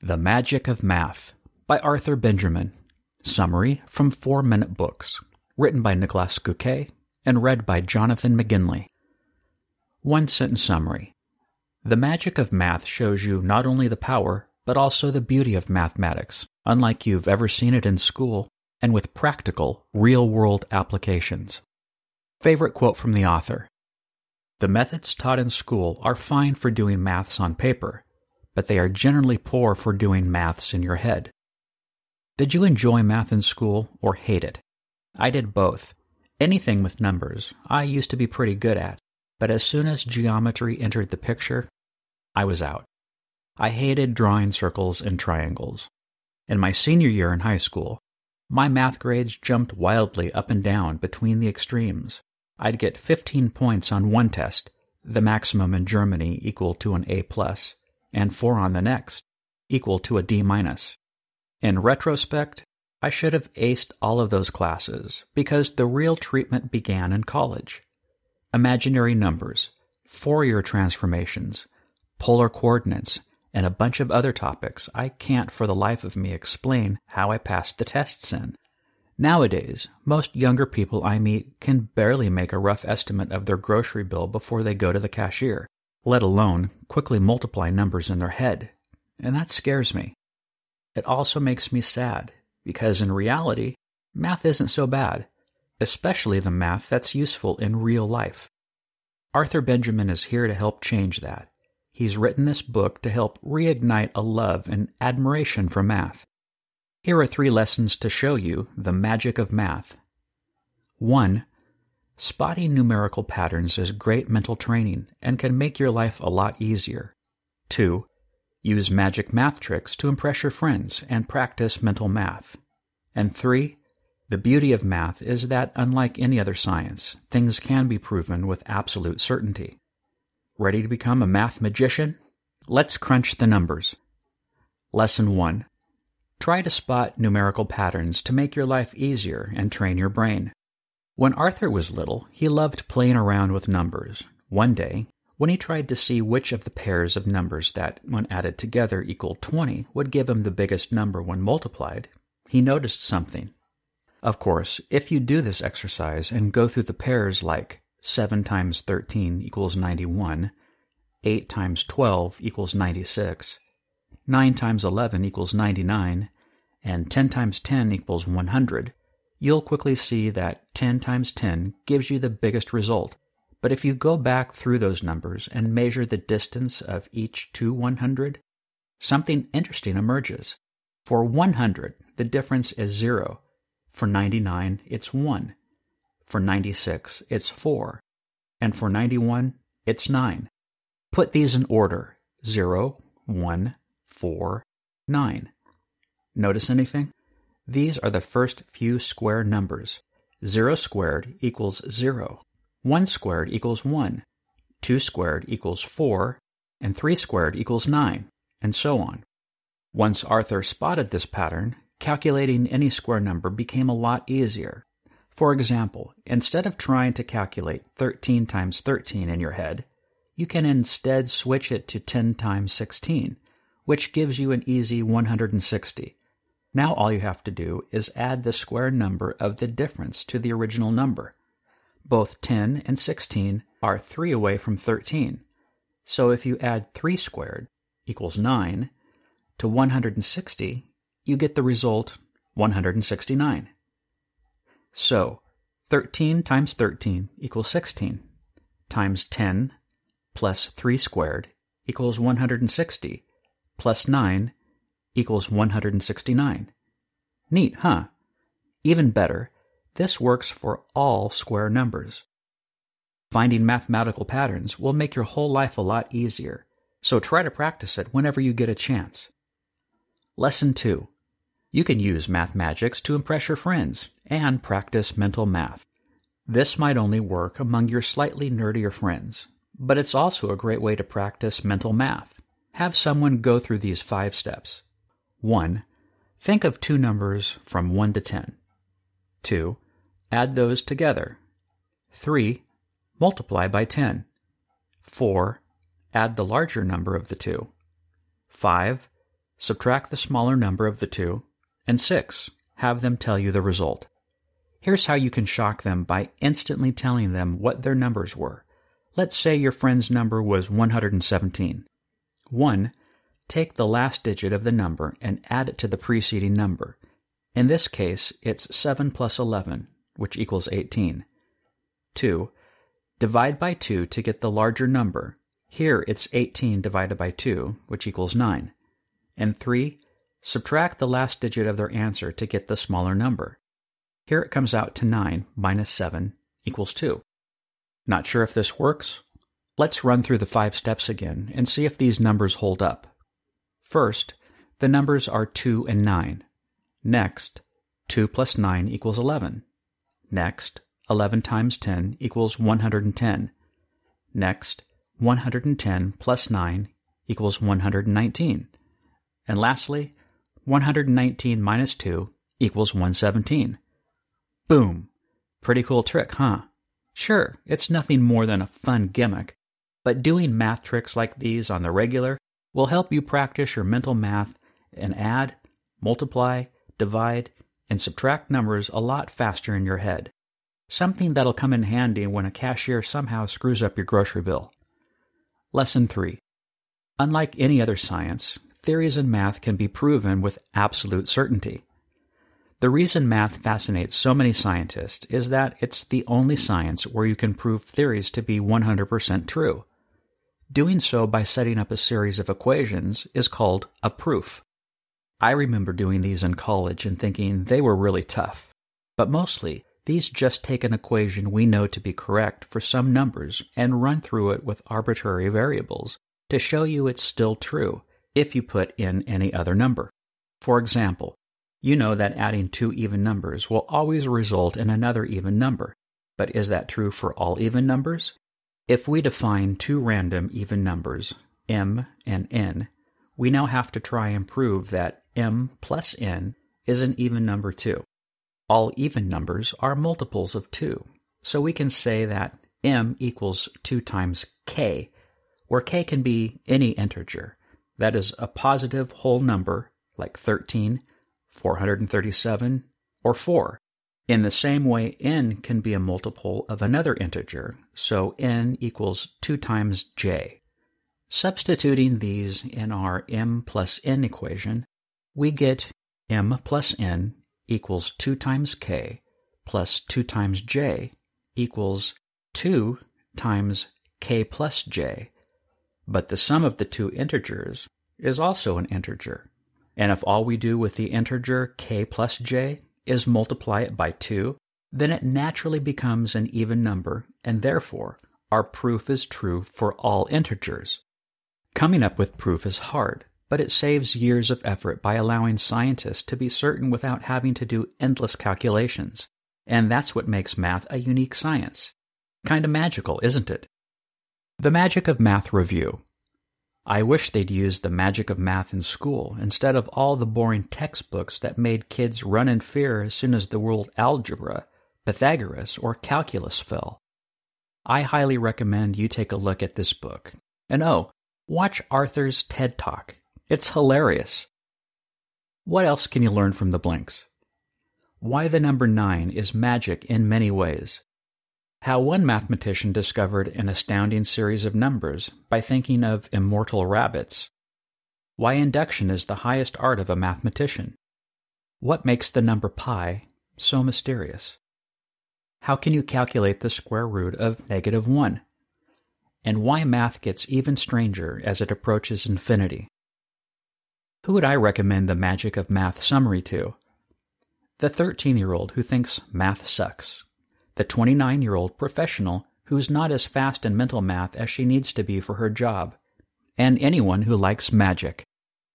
The Magic of Math by Arthur Benjamin. Summary from Four Minute Books. Written by Nicholas Göke and read by Jonathan McGinley. One sentence summary. The magic of math shows you not only the power, but also the beauty of mathematics, unlike you've ever seen it in school, and with practical, real world applications. Favorite quote from the author The methods taught in school are fine for doing maths on paper, but they are generally poor for doing maths in your head. Did you enjoy math in school or hate it? I did both. Anything with numbers I used to be pretty good at, but as soon as geometry entered the picture, I was out. I hated drawing circles and triangles. In my senior year in high school, my math grades jumped wildly up and down between the extremes. I'd get 15 points on one test, the maximum in Germany equal to an A+, plus, and 4 on the next, equal to a D-. minus. In retrospect, I should have aced all of those classes because the real treatment began in college. Imaginary numbers, Fourier transformations, polar coordinates, and a bunch of other topics I can't for the life of me explain how I passed the tests in. Nowadays, most younger people I meet can barely make a rough estimate of their grocery bill before they go to the cashier, let alone quickly multiply numbers in their head. And that scares me. It also makes me sad, because in reality, math isn't so bad, especially the math that's useful in real life. Arthur Benjamin is here to help change that. He's written this book to help reignite a love and admiration for math. Here are three lessons to show you the magic of math. 1. Spotting numerical patterns is great mental training and can make your life a lot easier. 2. Use magic math tricks to impress your friends and practice mental math. And 3. The beauty of math is that, unlike any other science, things can be proven with absolute certainty. Ready to become a math magician? Let's crunch the numbers. Lesson 1. Try to spot numerical patterns to make your life easier and train your brain. When Arthur was little, he loved playing around with numbers. One day, when he tried to see which of the pairs of numbers that, when added together, equaled 20 would give him the biggest number when multiplied, he noticed something. Of course, if you do this exercise and go through the pairs like 7 times 13 equals 91, 8 times 12 equals 96, 9 times 11 equals 99, and 10 times 10 equals 100, you'll quickly see that 10 times 10 gives you the biggest result. But if you go back through those numbers and measure the distance of each to 100, something interesting emerges. For 100, the difference is 0. For 99, it's 1. For 96, it's 4. And for 91, it's 9. Put these in order 0, 1, 4, 9. Notice anything? These are the first few square numbers. 0 squared equals 0. 1 squared equals 1. 2 squared equals 4. And 3 squared equals 9. And so on. Once Arthur spotted this pattern, calculating any square number became a lot easier. For example, instead of trying to calculate 13 times 13 in your head, you can instead switch it to 10 times 16, which gives you an easy 160. Now all you have to do is add the square number of the difference to the original number. Both 10 and 16 are 3 away from 13. So if you add 3 squared equals 9 to 160, you get the result 169. So, 13 times 13 equals 16, times 10 plus 3 squared equals 160, plus 9 equals 169. Neat, huh? Even better, this works for all square numbers. Finding mathematical patterns will make your whole life a lot easier, so try to practice it whenever you get a chance. Lesson 2 you can use math magics to impress your friends and practice mental math. This might only work among your slightly nerdier friends, but it's also a great way to practice mental math. Have someone go through these five steps. 1. Think of two numbers from 1 to 10. 2. Add those together. 3. Multiply by 10. 4. Add the larger number of the two. 5. subtract the smaller number of the two, and 6. Have them tell you the result. Here's how you can shock them by instantly telling them what their numbers were. Let's say your friend's number was 117. 1. Take the last digit of the number and add it to the preceding number. In this case, it's 7 plus 11, which equals 18. 2. Divide by 2 to get the larger number. Here it's 18 divided by 2, which equals 9. And 3. Subtract the last digit of their answer to get the smaller number. Here it comes out to 9 minus 7 equals 2. Not sure if this works? Let's run through the five steps again and see if these numbers hold up. First, the numbers are 2 and 9. Next, 2 plus 9 equals 11. Next, 11 times 10 equals 110. Next, 110 plus 9 equals 119. And lastly, 119 minus 2 equals 117. Boom! Pretty cool trick, huh? Sure, it's nothing more than a fun gimmick, but doing math tricks like these on the regular will help you practice your mental math and add, multiply, divide, and subtract numbers a lot faster in your head. Something that'll come in handy when a cashier somehow screws up your grocery bill. Lesson 3. Unlike any other science, theories in math can be proven with absolute certainty. The reason math fascinates so many scientists is that it's the only science where you can prove theories to be 100% true. Doing so by setting up a series of equations is called a proof. I remember doing these in college and thinking they were really tough. But mostly, these just take an equation we know to be correct for some numbers and run through it with arbitrary variables to show you it's still true if you put in any other number. For example, you know that adding two even numbers will always result in another even number. But is that true for all even numbers? If we define two random even numbers, m and n, we now have to try and prove that m plus n is an even number too. All even numbers are multiples of 2, so we can say that m equals 2 times k, where k can be any integer, that is, a positive whole number like 13, 437, or 4. In the same way, n can be a multiple of another integer, so n equals 2 times j. Substituting these in our m plus n equation, we get m plus n equals 2 times k plus 2 times j equals 2 times k plus j. But the sum of the two integers is also an integer, and if all we do with the integer k plus j is multiply it by 2, then it naturally becomes an even number, and therefore our proof is true for all integers. Coming up with proof is hard, but it saves years of effort by allowing scientists to be certain without having to do endless calculations. And that's what makes math a unique science. Kinda magical, isn't it? The Magic of Math Review I wish they'd used the magic of math in school instead of all the boring textbooks that made kids run in fear as soon as the word algebra, Pythagoras, or calculus fell. I highly recommend you take a look at this book. And oh, watch Arthur's TED Talk. It's hilarious. What else can you learn from the blinks? Why the number 9 is magic in many ways. How one mathematician discovered an astounding series of numbers by thinking of immortal rabbits. Why induction is the highest art of a mathematician. What makes the number pi so mysterious? How can you calculate the square root of negative 1? And why math gets even stranger as it approaches infinity. Who would I recommend the magic of math summary to? The 13 year old who thinks math sucks the 29 year old professional who's not as fast in mental math as she needs to be for her job, and anyone who likes magic.